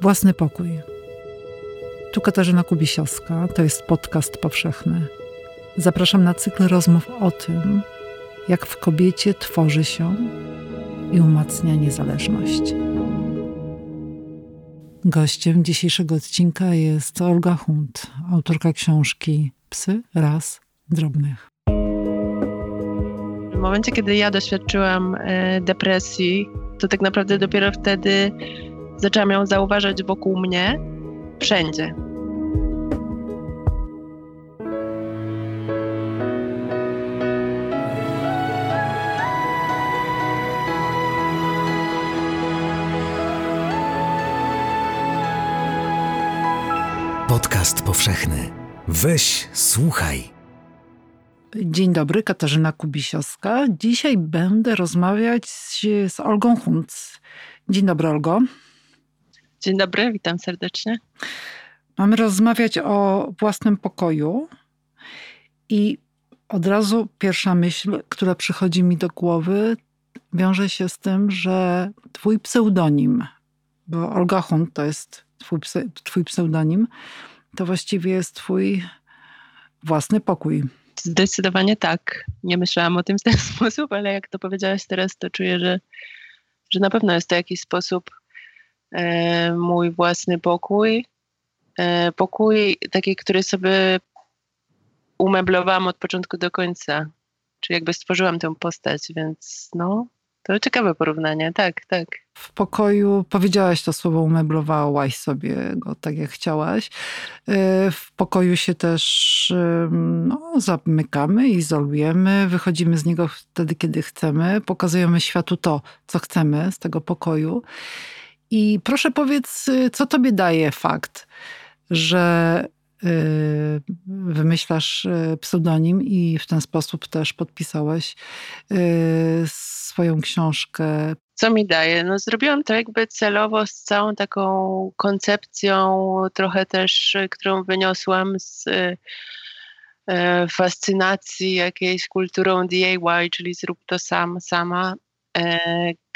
Własny pokój. Tu Katarzyna Kubisiowska, to jest podcast powszechny. Zapraszam na cykl rozmów o tym, jak w kobiecie tworzy się i umacnia niezależność. Gościem dzisiejszego odcinka jest Olga Hunt, autorka książki Psy raz drobnych. W momencie, kiedy ja doświadczyłam e, depresji, to tak naprawdę dopiero wtedy zaczęłam ją zauważać wokół mnie, wszędzie. Podcast powszechny. Weź, słuchaj. Dzień dobry, Katarzyna Kubisiowska. Dzisiaj będę rozmawiać z, z Olgą Hunc. Dzień dobry, Olgo. Dzień dobry, witam serdecznie. Mamy rozmawiać o własnym pokoju i od razu pierwsza myśl, która przychodzi mi do głowy, wiąże się z tym, że twój pseudonim, bo Olga Hunt to jest twój, twój pseudonim, to właściwie jest twój własny pokój. Zdecydowanie tak. Nie myślałam o tym w ten sposób, ale jak to powiedziałaś teraz, to czuję, że, że na pewno jest to jakiś sposób mój własny pokój. E, pokój taki, który sobie umeblowałam od początku do końca. Czy jakby stworzyłam tę postać, więc no, to ciekawe porównanie, tak, tak. W pokoju powiedziałaś to słowo, umeblowałaś sobie go tak jak chciałaś. E, w pokoju się też no, zamykamy, izolujemy, wychodzimy z niego wtedy, kiedy chcemy, pokazujemy światu to, co chcemy z tego pokoju. I proszę powiedz, co tobie daje fakt, że y, wymyślasz y, pseudonim i w ten sposób też podpisałeś y, swoją książkę. Co mi daje? No, zrobiłam to jakby celowo z całą taką koncepcją, trochę też, którą wyniosłam z fascynacji jakiejś kulturą DIY, czyli zrób to sam, sama. E,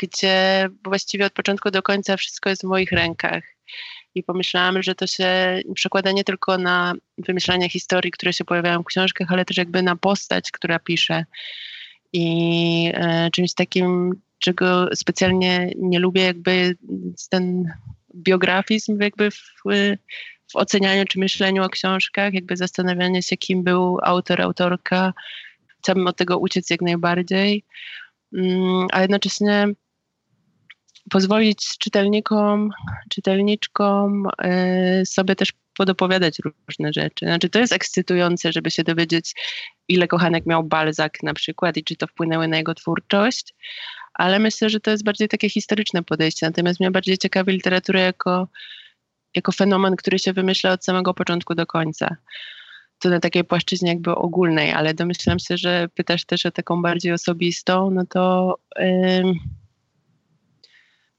gdzie właściwie od początku do końca wszystko jest w moich rękach. I pomyślałam, że to się przekłada nie tylko na wymyślanie historii, które się pojawiają w książkach, ale też jakby na postać, która pisze. I e, czymś takim, czego specjalnie nie lubię, jakby ten biografizm jakby w, w ocenianiu czy myśleniu o książkach, jakby zastanawianie się, kim był autor, autorka. Chciałabym od tego uciec jak najbardziej. Mm, a jednocześnie pozwolić czytelnikom, czytelniczkom y, sobie też podopowiadać różne rzeczy. Znaczy, to jest ekscytujące, żeby się dowiedzieć, ile kochanek miał Balzac na przykład i czy to wpłynęło na jego twórczość, ale myślę, że to jest bardziej takie historyczne podejście. Natomiast mnie bardziej ciekawi literatura jako, jako fenomen, który się wymyśla od samego początku do końca to na takiej płaszczyźnie jakby ogólnej, ale domyślam się, że pytasz też o taką bardziej osobistą, no to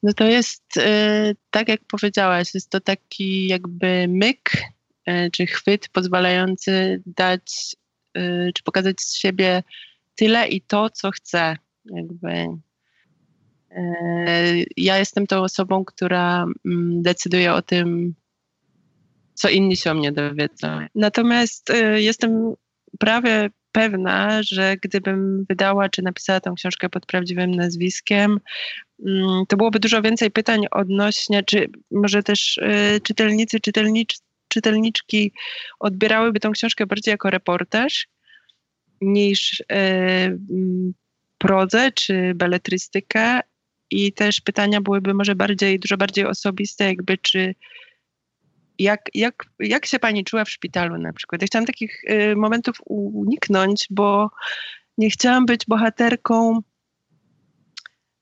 no to jest yy, tak jak powiedziałaś, jest to taki jakby myk yy, czy chwyt pozwalający dać y, czy pokazać z siebie tyle i to, co chcę. Jakby ja jestem tą osobą, która mm, decyduje o tym, co inni się o mnie dowiedzą. Natomiast y, jestem prawie pewna, że gdybym wydała czy napisała tę książkę pod prawdziwym nazwiskiem, mm, to byłoby dużo więcej pytań odnośnie, czy może też y, czytelnicy, czytelnicz, czytelniczki odbierałyby tę książkę bardziej jako reportaż niż y, mm, prozę czy beletrystykę i też pytania byłyby może bardziej, dużo bardziej osobiste, jakby czy jak, jak, jak się pani czuła w szpitalu na przykład? Ja chciałam takich y, momentów uniknąć, bo nie chciałam być bohaterką,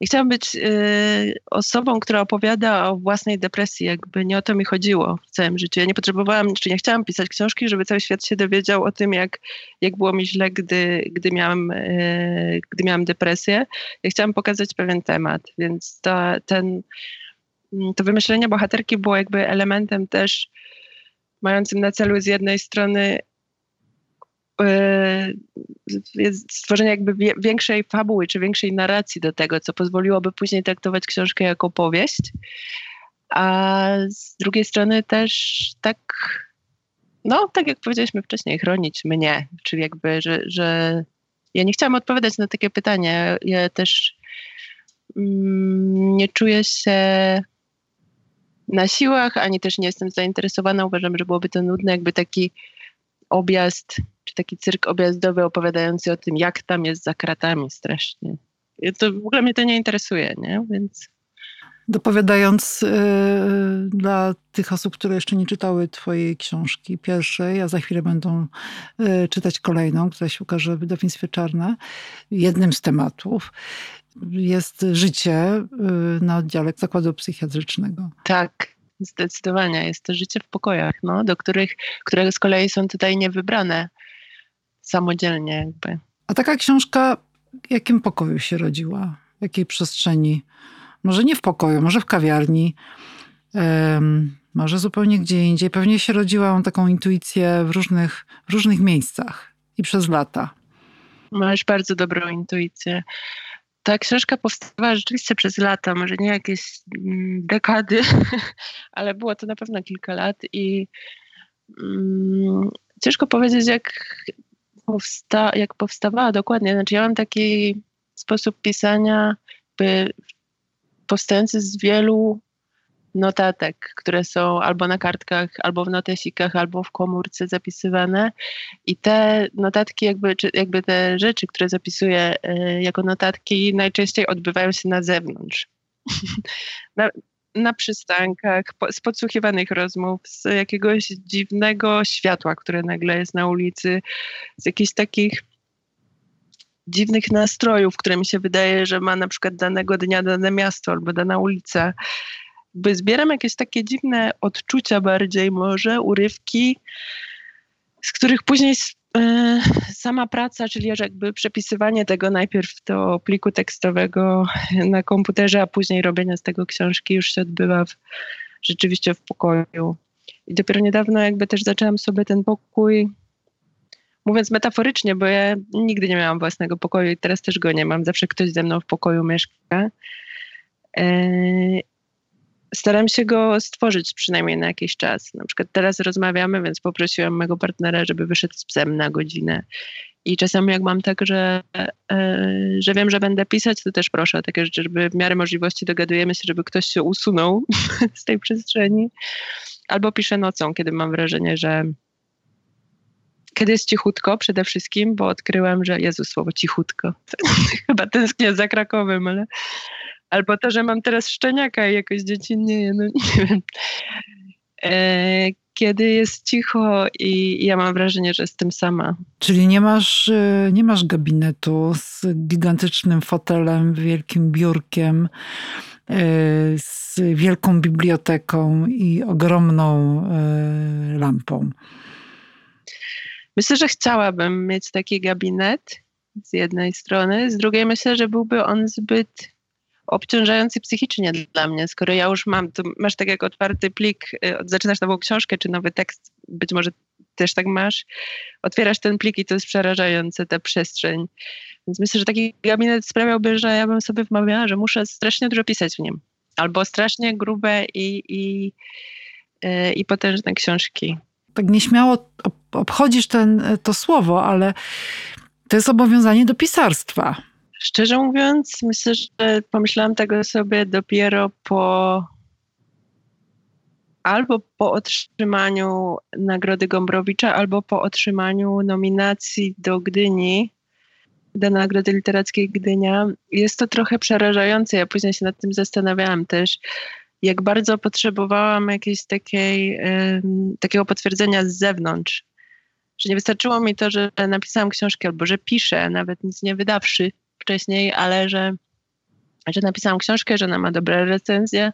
nie chciałam być y, osobą, która opowiada o własnej depresji, jakby nie o to mi chodziło w całym życiu. Ja nie potrzebowałam, czy nie chciałam pisać książki, żeby cały świat się dowiedział o tym, jak, jak było mi źle, gdy, gdy, miałam, y, gdy miałam depresję. Ja chciałam pokazać pewien temat, więc ten to wymyślenie bohaterki było jakby elementem też mającym na celu z jednej strony yy, stworzenie jakby większej fabuły czy większej narracji do tego, co pozwoliłoby później traktować książkę jako powieść. a z drugiej strony też tak, no tak jak powiedzieliśmy wcześniej, chronić mnie, czyli jakby, że, że ja nie chciałam odpowiadać na takie pytanie. Ja też mm, nie czuję się na siłach, ani też nie jestem zainteresowana. Uważam, że byłoby to nudne, jakby taki objazd, czy taki cyrk objazdowy opowiadający o tym, jak tam jest za kratami strasznie. To w ogóle mnie to nie interesuje, nie? Więc Dopowiadając yy, dla tych osób, które jeszcze nie czytały Twojej książki pierwszej, a za chwilę będą yy, czytać kolejną, która się ukaże w wydawnictwie Czarne, jednym z tematów jest życie yy, na oddziale zakładu psychiatrycznego. Tak, zdecydowanie. Jest to życie w pokojach, no, do których, które z kolei są tutaj niewybrane samodzielnie jakby. A taka książka w jakim pokoju się rodziła? W jakiej przestrzeni? Może nie w pokoju, może w kawiarni, um, może zupełnie gdzie indziej. Pewnie się rodziła on taką intuicję w różnych, w różnych miejscach i przez lata. Masz bardzo dobrą intuicję. Ta książka powstawała rzeczywiście przez lata, może nie jakieś mm, dekady, ale było to na pewno kilka lat i mm, ciężko powiedzieć, jak, powsta jak powstawała dokładnie. Znaczy, ja mam taki sposób pisania, by powstający z wielu notatek, które są albo na kartkach, albo w notesikach, albo w komórce zapisywane. I te notatki, jakby, czy jakby te rzeczy, które zapisuję y, jako notatki, najczęściej odbywają się na zewnątrz. na, na przystankach, po, z podsłuchiwanych rozmów, z jakiegoś dziwnego światła, które nagle jest na ulicy, z jakichś takich dziwnych nastrojów, które mi się wydaje, że ma na przykład danego dnia dane miasto albo dana ulica. By zbieram jakieś takie dziwne odczucia bardziej może, urywki, z których później e, sama praca, czyli jakby przepisywanie tego najpierw do pliku tekstowego na komputerze, a później robienie z tego książki już się odbywa w, rzeczywiście w pokoju. I dopiero niedawno jakby też zaczęłam sobie ten pokój mówiąc metaforycznie, bo ja nigdy nie miałam własnego pokoju i teraz też go nie mam. Zawsze ktoś ze mną w pokoju mieszka. Staram się go stworzyć przynajmniej na jakiś czas. Na przykład teraz rozmawiamy, więc poprosiłam mojego partnera, żeby wyszedł z psem na godzinę. I czasami jak mam tak, że, e, że wiem, że będę pisać, to też proszę o takie rzeczy, żeby w miarę możliwości dogadujemy się, żeby ktoś się usunął z tej przestrzeni. Albo piszę nocą, kiedy mam wrażenie, że kiedy jest cichutko przede wszystkim, bo odkryłam, że Jezus, słowo cichutko. Chyba tęsknię za Krakowem, ale albo to, że mam teraz szczeniaka i jakoś dziecinnie, no nie wiem. E, kiedy jest cicho i ja mam wrażenie, że jestem sama. Czyli nie masz, e, nie masz gabinetu z gigantycznym fotelem, wielkim biurkiem, e, z wielką biblioteką i ogromną e, lampą. Myślę, że chciałabym mieć taki gabinet z jednej strony, z drugiej myślę, że byłby on zbyt obciążający psychicznie dla mnie, skoro ja już mam, to masz tak jak otwarty plik, y, zaczynasz nową książkę czy nowy tekst, być może też tak masz, otwierasz ten plik i to jest przerażające, ta przestrzeń. Więc myślę, że taki gabinet sprawiałby, że ja bym sobie wmawiała, że muszę strasznie dużo pisać w nim. Albo strasznie grube i, i, y, i potężne książki tak nieśmiało obchodzisz ten, to słowo, ale to jest obowiązanie do pisarstwa. Szczerze mówiąc, myślę, że pomyślałam tego sobie dopiero po albo po otrzymaniu Nagrody Gombrowicza, albo po otrzymaniu nominacji do Gdyni, do Nagrody Literackiej Gdynia. Jest to trochę przerażające. Ja później się nad tym zastanawiałam też, jak bardzo potrzebowałam jakiejś takiej, takiego potwierdzenia z zewnątrz. Że nie wystarczyło mi to, że napisałam książkę albo że piszę, nawet nic nie wydawszy wcześniej, ale że, że napisałam książkę, że ona ma dobre recenzje.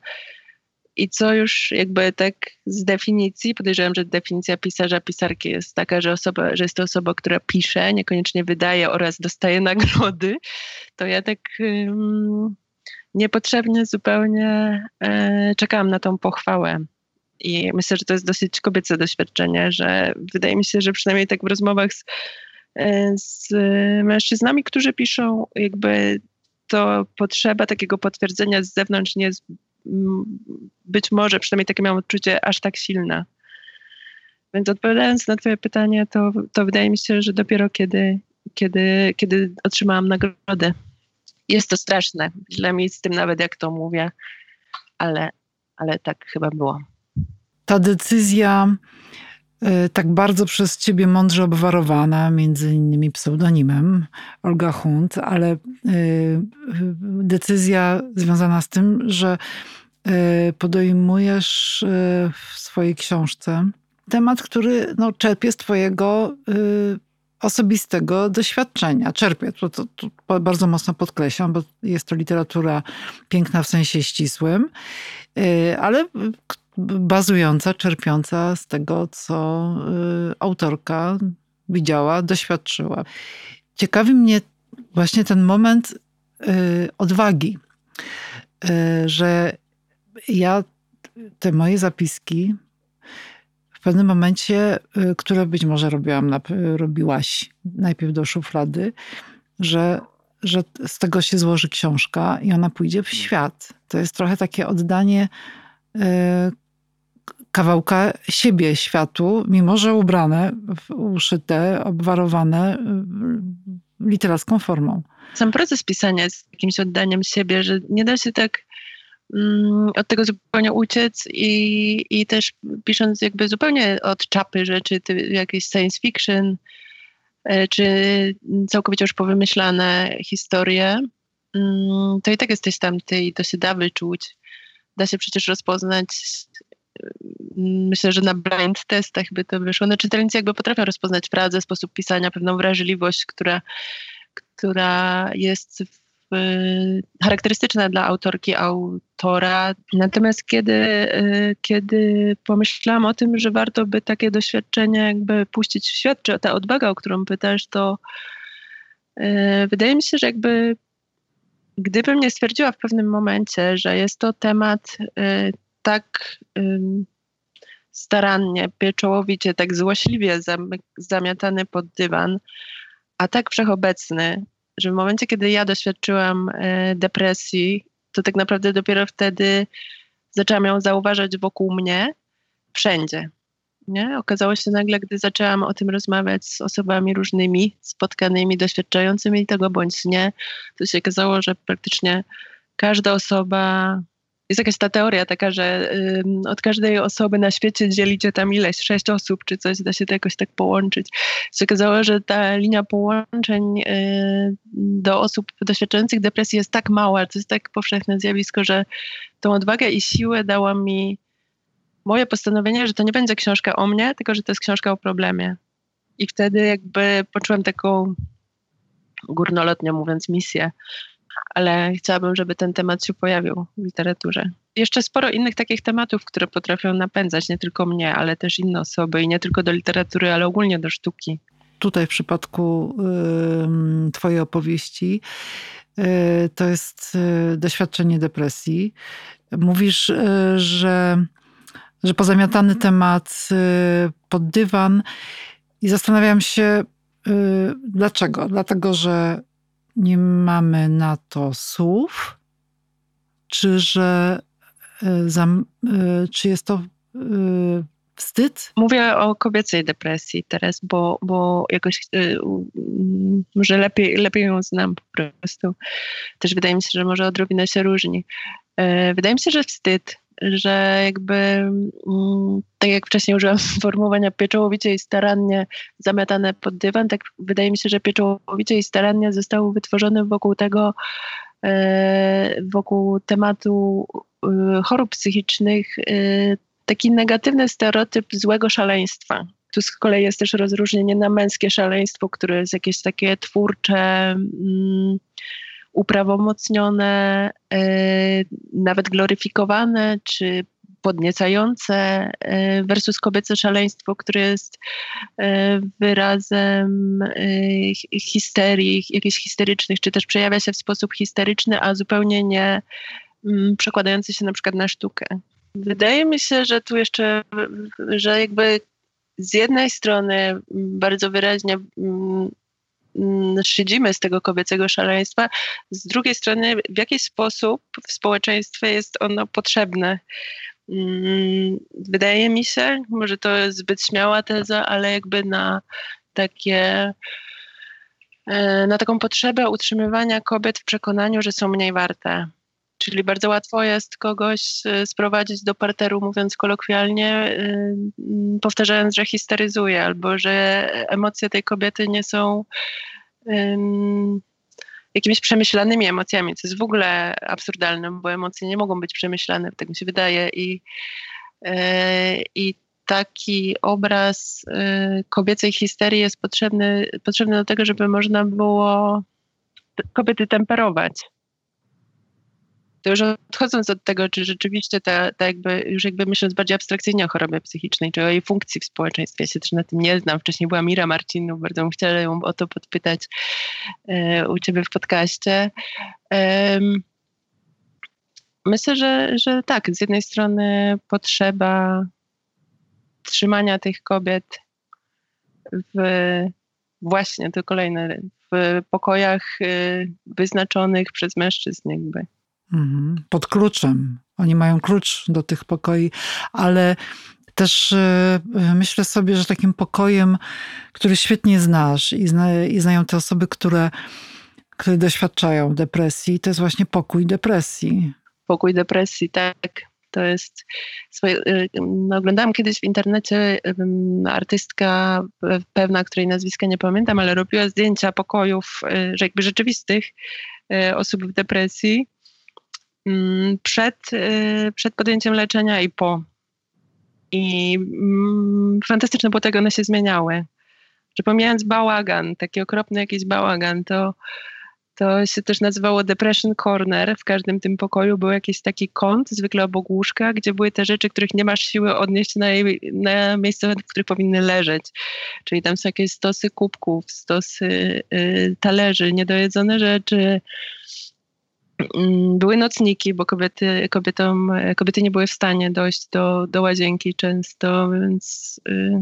I co już jakby tak z definicji, podejrzewam, że definicja pisarza, pisarki jest taka, że, osoba, że jest to osoba, która pisze, niekoniecznie wydaje oraz dostaje nagrody, to ja tak um, niepotrzebnie zupełnie e, czekałam na tą pochwałę. I myślę, że to jest dosyć kobiece doświadczenie, że wydaje mi się, że przynajmniej tak w rozmowach z, z mężczyznami, którzy piszą, jakby to potrzeba takiego potwierdzenia z zewnątrz nie jest być może, przynajmniej takie miałam odczucie, aż tak silna. Więc odpowiadając na Twoje pytanie, to, to wydaje mi się, że dopiero kiedy, kiedy, kiedy otrzymałam nagrodę. Jest to straszne. Źle mi z tym nawet, jak to mówię, ale, ale tak chyba było. Ta decyzja tak bardzo przez ciebie mądrze obwarowana, między innymi pseudonimem Olga Hunt, ale y, decyzja związana z tym, że y, podejmujesz w swojej książce temat, który no, czerpie z twojego osobistego doświadczenia. Czerpię, to, to, to, bardzo mocno podkreślam, bo jest to literatura piękna w sensie ścisłym, ale bazująca, czerpiąca z tego, co y, autorka widziała, doświadczyła. Ciekawi mnie właśnie ten moment y, odwagi, y, że ja te moje zapiski w pewnym momencie, które być może robiłam, robiłaś najpierw do szuflady, że, że z tego się złoży książka i ona pójdzie w świat. To jest trochę takie oddanie kawałka siebie światu, mimo że ubrane, uszyte, obwarowane y, literacką formą. Sam proces pisania jest jakimś oddaniem siebie, że nie da się tak Mm, od tego zupełnie uciec i, i też pisząc jakby zupełnie od czapy rzeczy, jakieś science fiction, e, czy całkowicie już powymyślane historie, mm, to i tak jesteś tamty i to się da wyczuć. Da się przecież rozpoznać, myślę, że na blind testach by to wyszło. No, czytelnicy jakby potrafią rozpoznać frazę, sposób pisania, pewną wrażliwość, która, która jest w Y, charakterystyczne dla autorki, autora. Natomiast kiedy, y, kiedy pomyślałam o tym, że warto by takie doświadczenie jakby puścić w świat, czy ta odwaga, o którą pytasz, to y, wydaje mi się, że jakby gdybym nie stwierdziła w pewnym momencie, że jest to temat tak starannie, pieczołowicie, tak złośliwie zamiatany pod dywan, a tak wszechobecny, że w momencie, kiedy ja doświadczyłam e, depresji, to tak naprawdę dopiero wtedy zaczęłam ją zauważać wokół mnie, wszędzie. Nie? Okazało się nagle, gdy zaczęłam o tym rozmawiać z osobami różnymi, spotkanymi, doświadczającymi tego bądź nie, to się okazało, że praktycznie każda osoba jest jakaś ta teoria taka, że y, od każdej osoby na świecie dzielicie tam ileś, sześć osób czy coś, da się to jakoś tak połączyć. Się okazało, że ta linia połączeń y, do osób doświadczających depresji jest tak mała, to jest tak powszechne zjawisko, że tą odwagę i siłę dała mi moje postanowienie, że to nie będzie książka o mnie, tylko że to jest książka o problemie. I wtedy jakby poczułam taką górnolotnie mówiąc misję, ale chciałabym, żeby ten temat się pojawił w literaturze. Jeszcze sporo innych takich tematów, które potrafią napędzać nie tylko mnie, ale też inne osoby i nie tylko do literatury, ale ogólnie do sztuki. Tutaj w przypadku y, Twojej opowieści y, to jest y, doświadczenie depresji. Mówisz, y, że, że pozamiatany temat y, pod dywan i zastanawiam się, y, dlaczego. Dlatego, że nie mamy na to słów, czy że e, e, czy jest to e, wstyd? Mówię o kobiecej depresji teraz, bo, bo jakoś może lepiej, lepiej ją znam po prostu. Też wydaje mi się, że może odrobinę się różni. Wydaje mi się, że wstyd, że jakby, mm, tak jak wcześniej użyłam sformułowania pieczołowicie i starannie zamiatane pod dywan, tak wydaje mi się, że pieczołowicie i starannie został wytworzony wokół tego, e, wokół tematu e, chorób psychicznych e, taki negatywny stereotyp złego szaleństwa. Tu z kolei jest też rozróżnienie na męskie szaleństwo, które jest jakieś takie twórcze, mm, uprawomocnione, e, nawet gloryfikowane czy podniecające e, versus kobiece szaleństwo, które jest e, wyrazem histerii, jakichś histerycznych, czy też przejawia się w sposób histeryczny, a zupełnie nie mm, przekładający się na przykład na sztukę. Wydaje mi się, że tu jeszcze, że jakby z jednej strony bardzo wyraźnie mm, szydzimy z tego kobiecego szaleństwa, z drugiej strony w jakiś sposób w społeczeństwie jest ono potrzebne. Mm, wydaje mi się, może to jest zbyt śmiała teza, ale jakby na takie e, na taką potrzebę utrzymywania kobiet w przekonaniu, że są mniej warte. Czyli bardzo łatwo jest kogoś e, sprowadzić do parteru, mówiąc kolokwialnie, e, powtarzając, że histeryzuje, albo że emocje tej kobiety nie są jakimiś przemyślanymi emocjami, co jest w ogóle absurdalne, bo emocje nie mogą być przemyślane, tak mi się wydaje. I, i taki obraz kobiecej histerii jest potrzebny, potrzebny do tego, żeby można było kobiety temperować to już odchodząc od tego, czy rzeczywiście ta, ta jakby, już jakby myśląc bardziej abstrakcyjnie o chorobie psychicznej, czy o jej funkcji w społeczeństwie, ja się też na tym nie znam. Wcześniej była Mira Marcinów, bardzo bym chciała ją o to podpytać e, u ciebie w podcaście. E, myślę, że, że tak, z jednej strony potrzeba trzymania tych kobiet w właśnie, to kolejne, w pokojach y, wyznaczonych przez mężczyzn jakby. Mhm. Pod kluczem. Oni mają klucz do tych pokoi, ale też e, myślę sobie, że takim pokojem, który świetnie znasz i, zna, i znają te osoby, które, które doświadczają depresji, to jest właśnie pokój depresji. Pokój depresji, tak. To jest. Swoje, e, no, oglądałam kiedyś w internecie artystka pewna, której nazwiska nie pamiętam, ale robiła zdjęcia pokojów, e, jakby rzeczywistych osób w depresji przed, y, przed podjęciem leczenia i po. I mm, fantastyczne było tego, one się zmieniały. Że bałagan, taki okropny jakiś bałagan, to, to się też nazywało Depression Corner. W każdym tym pokoju był jakiś taki kąt, zwykle obok łóżka, gdzie były te rzeczy, których nie masz siły odnieść na, na miejsce, w których powinny leżeć. Czyli tam są jakieś stosy kubków, stosy y, talerzy, niedojedzone rzeczy, Mm, były nocniki, bo kobiety, kobietom, kobiety nie były w stanie dojść do, do łazienki często, więc y,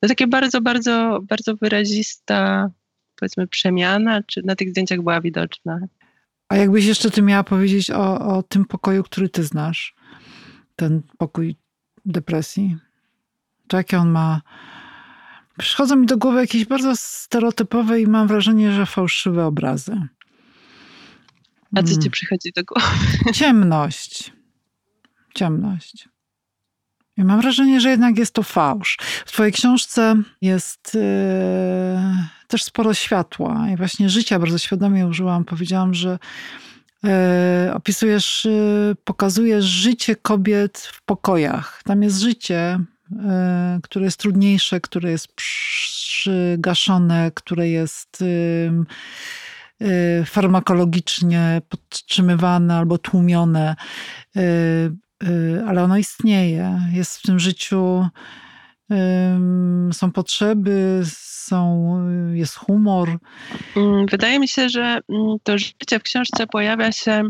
to takie bardzo, bardzo, bardzo wyrazista powiedzmy przemiana, czy na tych zdjęciach była widoczna. A jakbyś jeszcze ty miała powiedzieć o, o tym pokoju, który ty znasz, ten pokój depresji, to jakie on ma... Przychodzą mi do głowy jakieś bardzo stereotypowe i mam wrażenie, że fałszywe obrazy. A co ci mm. przychodzi do głowy? Ciemność. Ciemność. I mam wrażenie, że jednak jest to fałsz. W twojej książce jest yy, też sporo światła i właśnie życia bardzo świadomie użyłam. Powiedziałam, że yy, opisujesz, yy, pokazujesz życie kobiet w pokojach. Tam jest życie, które jest trudniejsze, które jest przygaszone, które jest Y, farmakologicznie podtrzymywane albo tłumione, y, y, ale ono istnieje. Jest w tym życiu, są potrzeby, są, jest humor. Mm, wydaje mi się, że mm, to życie w książce pojawia się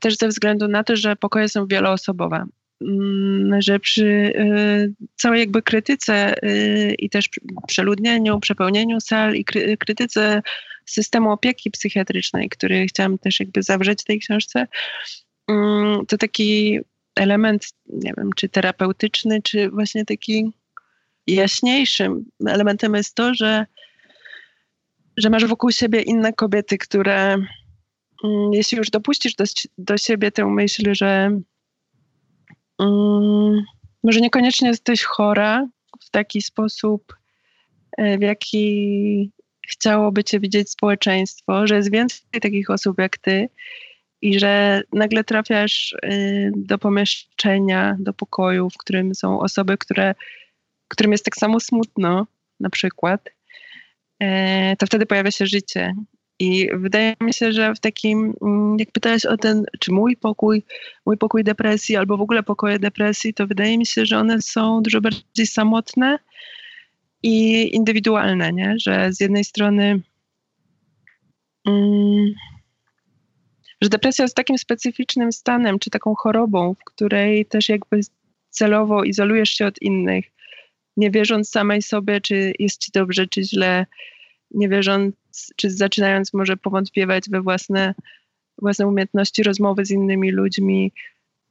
też ze względu na to, że pokoje są wieloosobowe. Mm, że przy y, całej jakby krytyce y, i też przeludnieniu, przepełnieniu sal i krytyce systemu opieki psychiatrycznej, który chciałam też jakby zawrzeć w tej książce, mm, to taki element, nie wiem, czy terapeutyczny, czy właśnie taki jaśniejszym elementem jest to, że, że masz wokół siebie inne kobiety, które mm, jeśli już dopuścisz do, do siebie tę myśl, że um, może niekoniecznie jesteś chora w taki sposób, e, w jaki chciałoby cię widzieć społeczeństwo, że jest więcej takich osób jak ty i że nagle trafiasz e, do pomieszczenia, do pokoju, w którym są osoby, które, którym jest tak samo smutno, na przykład, e, to wtedy pojawia się życie. I wydaje mi się, że w takim, mm, jak pytałeś o ten, czy mój pokój, mój pokój depresji, albo w ogóle pokoje depresji, to wydaje mi się, że one są dużo bardziej samotne i indywidualne, nie? Że z jednej strony, mm, że depresja jest takim specyficznym stanem, czy taką chorobą, w której też jakby celowo izolujesz się od innych, nie wierząc samej sobie, czy jest ci dobrze, czy źle, nie wierząc, czy zaczynając może powątpiewać we własne, własne umiejętności rozmowy z innymi ludźmi,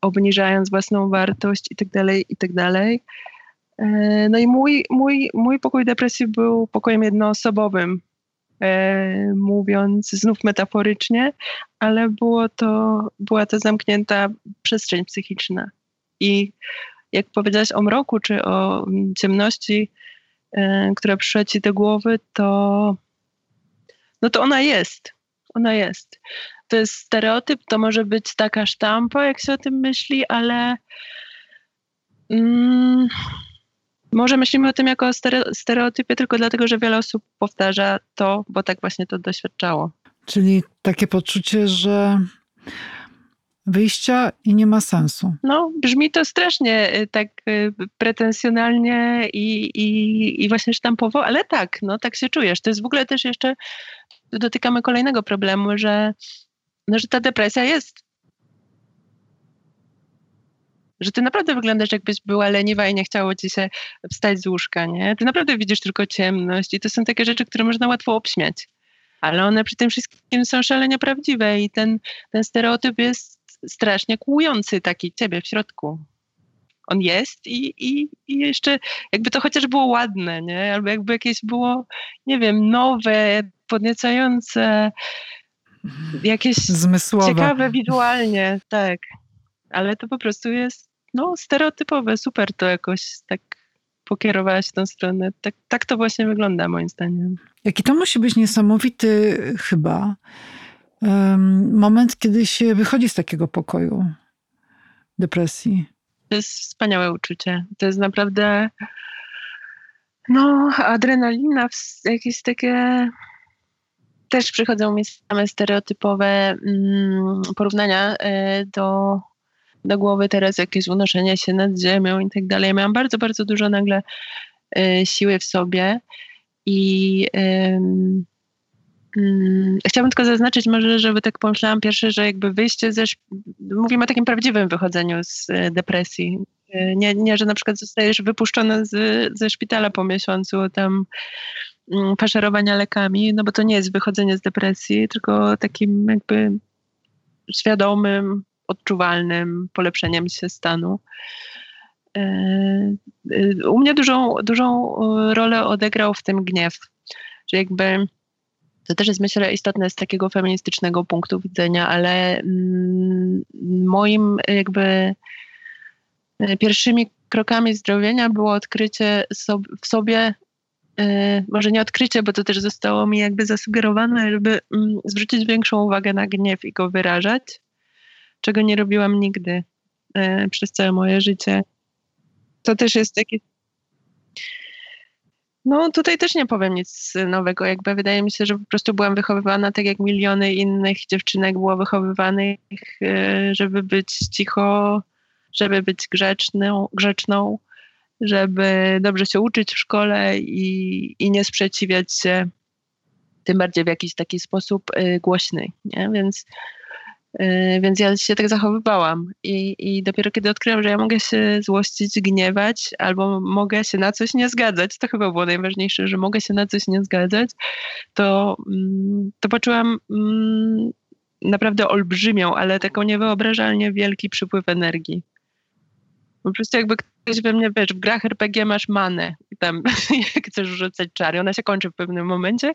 obniżając własną wartość i tak dalej, i tak. E, no i mój, mój, mój pokój depresji był pokojem jednoosobowym, e, mówiąc znów metaforycznie, ale było to, była to zamknięta przestrzeń psychiczna. I jak powiedziałaś o mroku czy o ciemności, e, która przyszła ci do głowy, to no to ona jest. Ona jest. To jest stereotyp, to może być taka sztampa, jak się o tym myśli, ale mm, może myślimy o tym jako o stereotypie tylko dlatego, że wiele osób powtarza to, bo tak właśnie to doświadczało. Czyli takie poczucie, że wyjścia i nie ma sensu. No, brzmi to strasznie y, tak y, pretensjonalnie i, i, i właśnie sztampowo, ale tak, no tak się czujesz. To jest w ogóle też jeszcze, dotykamy kolejnego problemu, że, no, że ta depresja jest że ty naprawdę wyglądasz jakbyś była leniwa i nie chciało ci się wstać z łóżka, nie? Ty naprawdę widzisz tylko ciemność i to są takie rzeczy, które można łatwo obśmiać. Ale one przy tym wszystkim są szalenie prawdziwe i ten, ten stereotyp jest strasznie kłujący taki ciebie w środku. On jest i, i, i jeszcze jakby to chociaż było ładne, nie? Albo jakby jakieś było, nie wiem, nowe, podniecające, jakieś Zmysłowe. ciekawe wizualnie, tak. Ale to po prostu jest no, stereotypowe, super to jakoś tak pokierowałaś w tą stronę. Tak, tak to właśnie wygląda moim zdaniem. Jaki to musi być niesamowity chyba moment, kiedy się wychodzi z takiego pokoju depresji. To jest wspaniałe uczucie. To jest naprawdę no, adrenalina, jakieś takie też przychodzą mi same stereotypowe mm, porównania y, do do głowy teraz jakieś unoszenie się nad ziemią i tak dalej. Miałam bardzo, bardzo dużo nagle y, siły w sobie i Chciałabym tylko zaznaczyć może, żeby tak pomyślałam pierwsze, że jakby wyjście ze, mówimy o takim prawdziwym wychodzeniu z y, depresji. Y, nie, nie że na przykład zostajesz wypuszczona z, ze szpitala po miesiącu tam mm, faszerowania lekami, no bo to nie jest wychodzenie z depresji, tylko takim jakby świadomym odczuwalnym polepszeniem się stanu. E, e, u mnie dużą, dużą e, rolę odegrał w tym gniew, że jakby to też jest myślę istotne z takiego feministycznego punktu widzenia, ale mm, moim jakby pierwszymi krokami zdrowienia było odkrycie w sobie, może nie odkrycie, bo to też zostało mi jakby zasugerowane, żeby mm, zwrócić większą uwagę na gniew i go wyrażać czego nie robiłam nigdy e, przez całe moje życie. To też jest takie. No tutaj też nie powiem nic nowego. Jakby wydaje mi się, że po prostu byłam wychowywana tak jak miliony innych dziewczynek było wychowywanych, e, żeby być cicho, żeby być grzeczną, grzeczną żeby dobrze się uczyć w szkole i, i nie sprzeciwiać się tym bardziej w jakiś taki sposób y, głośny. Nie? Więc więc ja się tak zachowywałam. I, I dopiero kiedy odkryłam, że ja mogę się złościć, gniewać, albo mogę się na coś nie zgadzać, to chyba było najważniejsze, że mogę się na coś nie zgadzać, to, mm, to poczułam mm, naprawdę olbrzymią, ale taką niewyobrażalnie wielki przypływ energii. Po prostu jakby ktoś we mnie, wiesz, w grach RPG masz manę tam jak chcesz rzucać czary, ona się kończy w pewnym momencie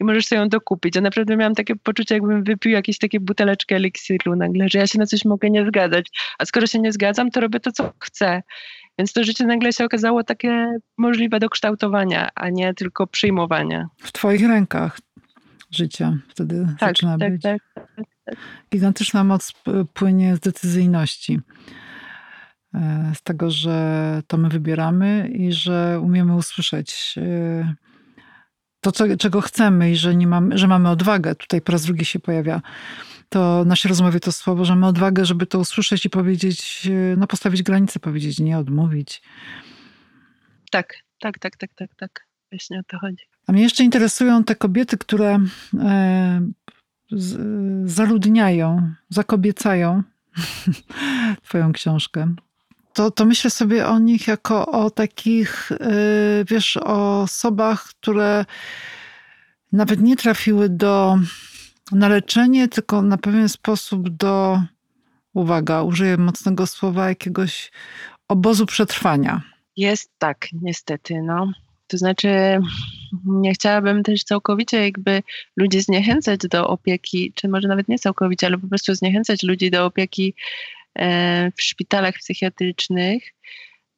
i możesz sobie ją dokupić. Ja naprawdę miałam takie poczucie, jakbym wypił jakieś takie buteleczkę eliksiru nagle, że ja się na coś mogę nie zgadzać, a skoro się nie zgadzam, to robię to, co chcę. Więc to życie nagle się okazało takie możliwe do kształtowania, a nie tylko przyjmowania. W twoich rękach życie wtedy tak, zaczyna tak, być. Tak, tak, tak. Gigantyczna moc płynie z decyzyjności. E, z tego, że to my wybieramy i że umiemy usłyszeć e, to, czego chcemy i że, nie mamy, że mamy odwagę. Tutaj po raz drugi się pojawia to naszej rozmowie to słowo, że mamy odwagę, żeby to usłyszeć i powiedzieć, e, no postawić granice, powiedzieć nie, odmówić. Tak, tak, tak, tak, tak, tak. Właśnie o to chodzi. A mnie jeszcze interesują te kobiety, które e, z, zaludniają, zakobiecają twoją książkę to, to myślę sobie o nich jako o takich, y, wiesz, o osobach, które nawet nie trafiły do na leczenie, tylko na pewien sposób do, uwaga, użyję mocnego słowa, jakiegoś obozu przetrwania. Jest tak, niestety, no. To znaczy, nie chciałabym też całkowicie jakby ludzi zniechęcać do opieki, czy może nawet nie całkowicie, ale po prostu zniechęcać ludzi do opieki w szpitalach psychiatrycznych,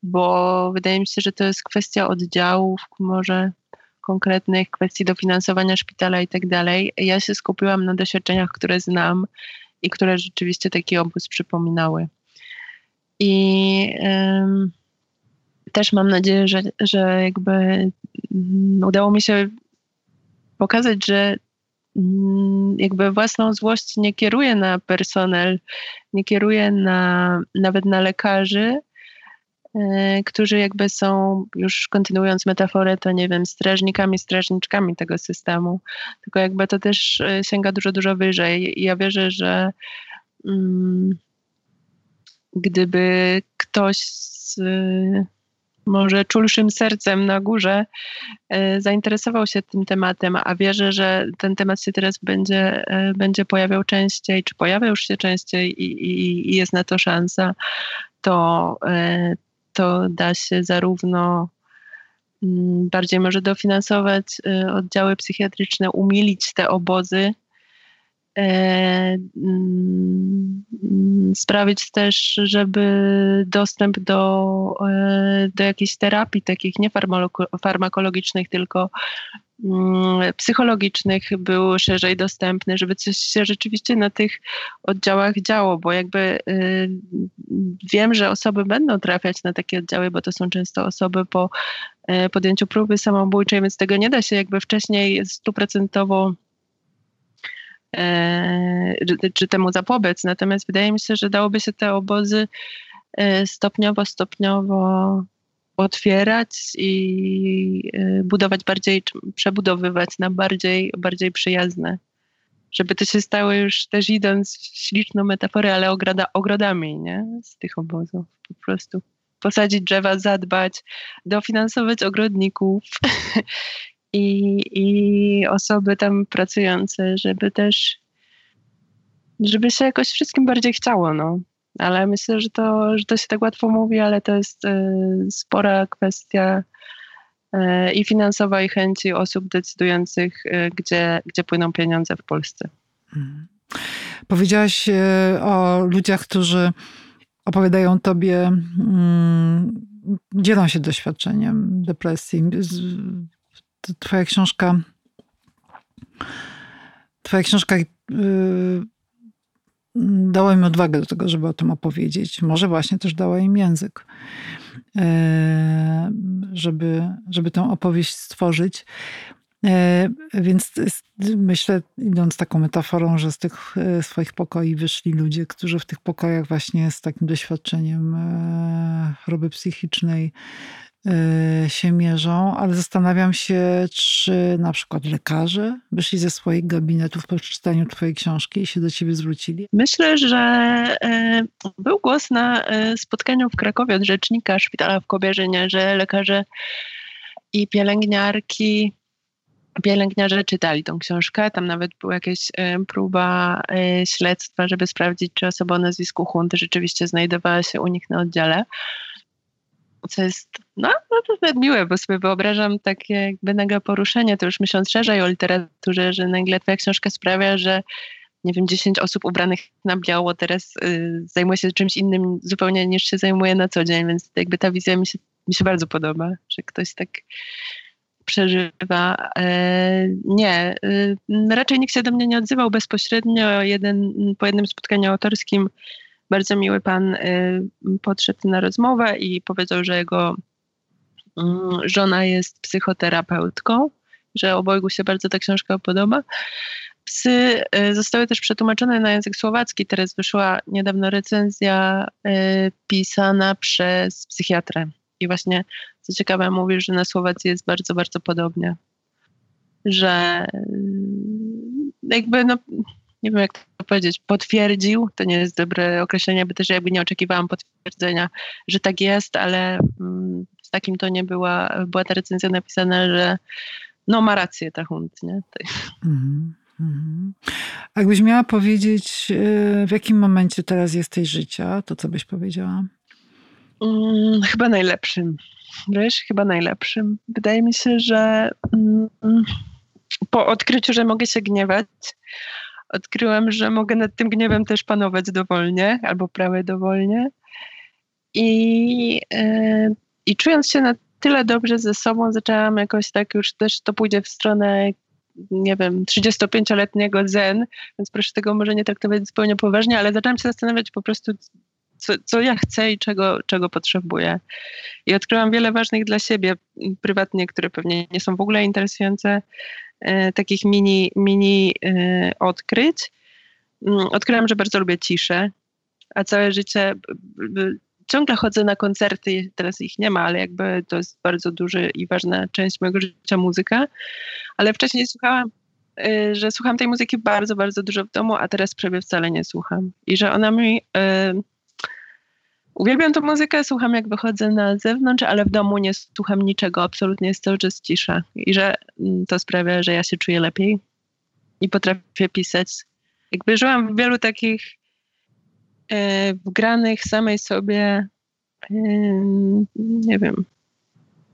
bo wydaje mi się, że to jest kwestia oddziałów, może konkretnych kwestii dofinansowania szpitala i tak dalej. Ja się skupiłam na doświadczeniach, które znam i które rzeczywiście taki obóz przypominały. I też mam nadzieję, że, że jakby mm, udało mi się pokazać, że jakby własną złość nie kieruję na personel, nie kieruję na, nawet na lekarzy, e, którzy jakby są, już kontynuując metaforę, to nie wiem, strażnikami, strażniczkami tego systemu, tylko jakby to też e, sięga dużo, dużo wyżej. I ja wierzę, że mm, gdyby ktoś z, może czulszym sercem na górze e, zainteresował się tym tematem, a wierzę, że ten temat się teraz będzie, e, będzie pojawiał częściej, czy pojawia już się częściej i, i, i jest na to szansa, to, e, to da się zarówno mm, bardziej może dofinansować oddziały psychiatryczne, umilić te obozy, sprawić też, żeby dostęp do, e, do jakichś terapii, takich nie farmakologicznych, tylko mm, psychologicznych był szerzej dostępny, żeby coś się rzeczywiście na tych oddziałach działo, bo jakby y, wiem, że osoby będą trafiać na takie oddziały, bo to są często osoby po e, podjęciu próby samobójczej, więc tego nie da się jakby wcześniej stuprocentowo E, czy temu zapobiec. Natomiast wydaje mi się, że dałoby się te obozy e, stopniowo, stopniowo otwierać i e, budować bardziej, przebudowywać na bardziej, bardziej przyjazne. Żeby to się stało już też idąc w śliczną metaforę, ale ogroda, ogrodami, nie? Z tych obozów po prostu. Posadzić drzewa, zadbać, dofinansować ogrodników i, i osoby tam pracujące, żeby też, żeby się jakoś wszystkim bardziej chciało, no. Ale myślę, że to, że to się tak łatwo mówi, ale to jest y, spora kwestia y, i finansowa, i chęci osób decydujących, y, gdzie, gdzie płyną pieniądze w Polsce. Hmm. Powiedziałaś o ludziach, którzy opowiadają tobie, mm, dzielą się doświadczeniem depresji twoja książka twoja książka yy, dała im odwagę do tego, żeby o tym opowiedzieć. Może właśnie też dała im język, yy, żeby, żeby tę opowieść stworzyć. Yy, więc myślę, idąc taką metaforą, że z tych yy, swoich pokoi wyszli ludzie, którzy w tych pokojach właśnie z takim doświadczeniem yy, choroby psychicznej Y, się mierzą, ale zastanawiam się, czy na przykład lekarze wyszli ze swoich gabinetów po przeczytaniu Twojej książki i się do Ciebie zwrócili? Myślę, że y, był głos na y, spotkaniu w Krakowie od rzecznika szpitala w Kobierzynie, że lekarze i pielęgniarki pielęgniarze czytali tą książkę. Tam nawet była jakaś próba śledztwa, żeby sprawdzić, czy osoba o nazwisku Hunt rzeczywiście znajdowała się u nich na oddziale co jest, no, no to jest miłe, bo sobie wyobrażam takie jakby nagle poruszenie, to już myśląc szerzej o literaturze, że nagle twoja książka sprawia, że nie wiem, 10 osób ubranych na biało teraz y, zajmuje się czymś innym zupełnie niż się zajmuje na co dzień, więc jakby ta wizja mi się, mi się bardzo podoba, że ktoś tak przeżywa. E, nie, y, raczej nikt się do mnie nie odzywał bezpośrednio. Jeden, po jednym spotkaniu autorskim bardzo miły pan y, podszedł na rozmowę i powiedział, że jego mm, żona jest psychoterapeutką, że obojgu się bardzo ta książka podoba. Psy y, zostały też przetłumaczone na język słowacki. Teraz wyszła niedawno recenzja y, pisana przez psychiatrę. I właśnie, co ciekawe, mówi, że na Słowacji jest bardzo, bardzo podobnie. Że jakby no, nie wiem jak to powiedzieć, potwierdził, to nie jest dobre określenie, bo też jakby nie oczekiwałam potwierdzenia, że tak jest, ale mm, w takim tonie była, była ta recenzja napisana, że no ma rację ta hund, nie? Mhm. A jakbyś miała powiedzieć, e, w jakim momencie teraz jesteś życia, to co byś powiedziała? Mm, chyba najlepszym. Wiesz, chyba najlepszym. Wydaje mi się, że mm, po odkryciu, że mogę się gniewać, odkryłam, że mogę nad tym gniewem też panować dowolnie, albo prawie dowolnie. I, yy, I czując się na tyle dobrze ze sobą, zaczęłam jakoś tak już też to pójdzie w stronę nie wiem, 35-letniego zen, więc proszę tego może nie traktować zupełnie poważnie, ale zaczęłam się zastanawiać po prostu, co, co ja chcę i czego, czego potrzebuję. I odkryłam wiele ważnych dla siebie prywatnie, które pewnie nie są w ogóle interesujące, takich mini, mini e, odkryć. Mm, odkryłam, że bardzo lubię ciszę, a całe życie ciągle chodzę na koncerty, teraz ich nie ma, ale jakby to jest bardzo duży i ważna część mojego życia muzyka. Ale wcześniej słuchałam, y, że słucham tej muzyki bardzo, bardzo dużo w domu, a teraz prawie wcale nie słucham. I że ona mi. Uwielbiam tę muzykę, słucham jak wychodzę na zewnątrz, ale w domu nie słucham niczego, absolutnie jest cały czas cisza. I że mm, to sprawia, że ja się czuję lepiej i potrafię pisać. Jakby żyłam w wielu takich E, wgranych samej sobie, e, nie wiem,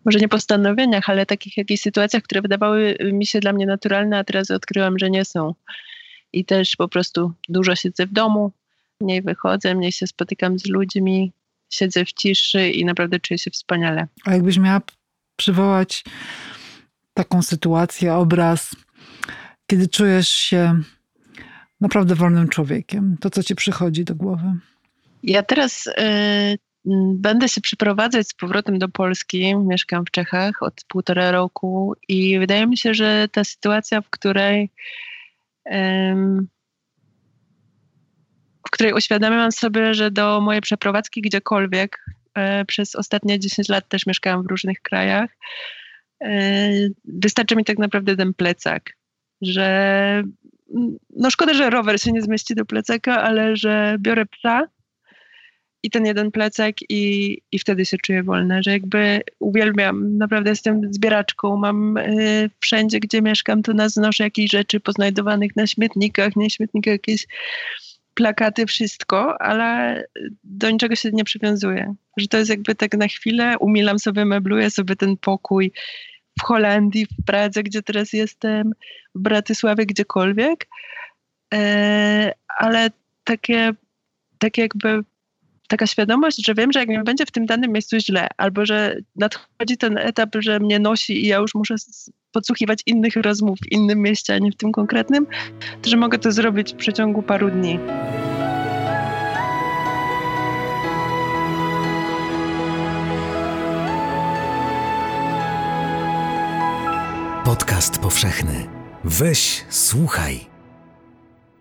może nie postanowieniach, ale takich jakichś sytuacjach, które wydawały mi się dla mnie naturalne, a teraz odkryłam, że nie są. I też po prostu dużo siedzę w domu, mniej wychodzę, mniej się spotykam z ludźmi, siedzę w ciszy i naprawdę czuję się wspaniale. A jakbyś miała przywołać taką sytuację, obraz, kiedy czujesz się naprawdę wolnym człowiekiem? To, co ci przychodzi do głowy? Ja teraz y, będę się przyprowadzać z powrotem do Polski. Mieszkam w Czechach od półtora roku i wydaje mi się, że ta sytuacja, w której w której uświadamiam sobie, że do mojej przeprowadzki gdziekolwiek e, przez ostatnie 10 lat też mieszkałam w różnych krajach. E, wystarczy mi tak naprawdę ten plecak, że no szkoda, że rower się nie zmieści do plecaka, ale że biorę psa i ten jeden plecak i, i wtedy się czuję wolna, że jakby uwielbiam, naprawdę jestem zbieraczką, mam y, wszędzie, gdzie mieszkam, to nas znoszę jakieś rzeczy poznajdowanych na śmietnikach, nie śmietnikach, jakieś plakaty, wszystko, ale do niczego się nie przywiązuję. Że to jest jakby tak na chwilę, umilam sobie, mebluję sobie ten pokój w Holandii, w Pradze, gdzie teraz jestem, w Bratysławie, gdziekolwiek. E, ale takie, takie jakby taka świadomość, że wiem, że jak mi będzie w tym danym miejscu źle, albo że nadchodzi ten etap, że mnie nosi i ja już muszę podsłuchiwać innych rozmów w innym mieście, a nie w tym konkretnym, to że mogę to zrobić w przeciągu paru dni. Podcast powszechny. Weź, słuchaj.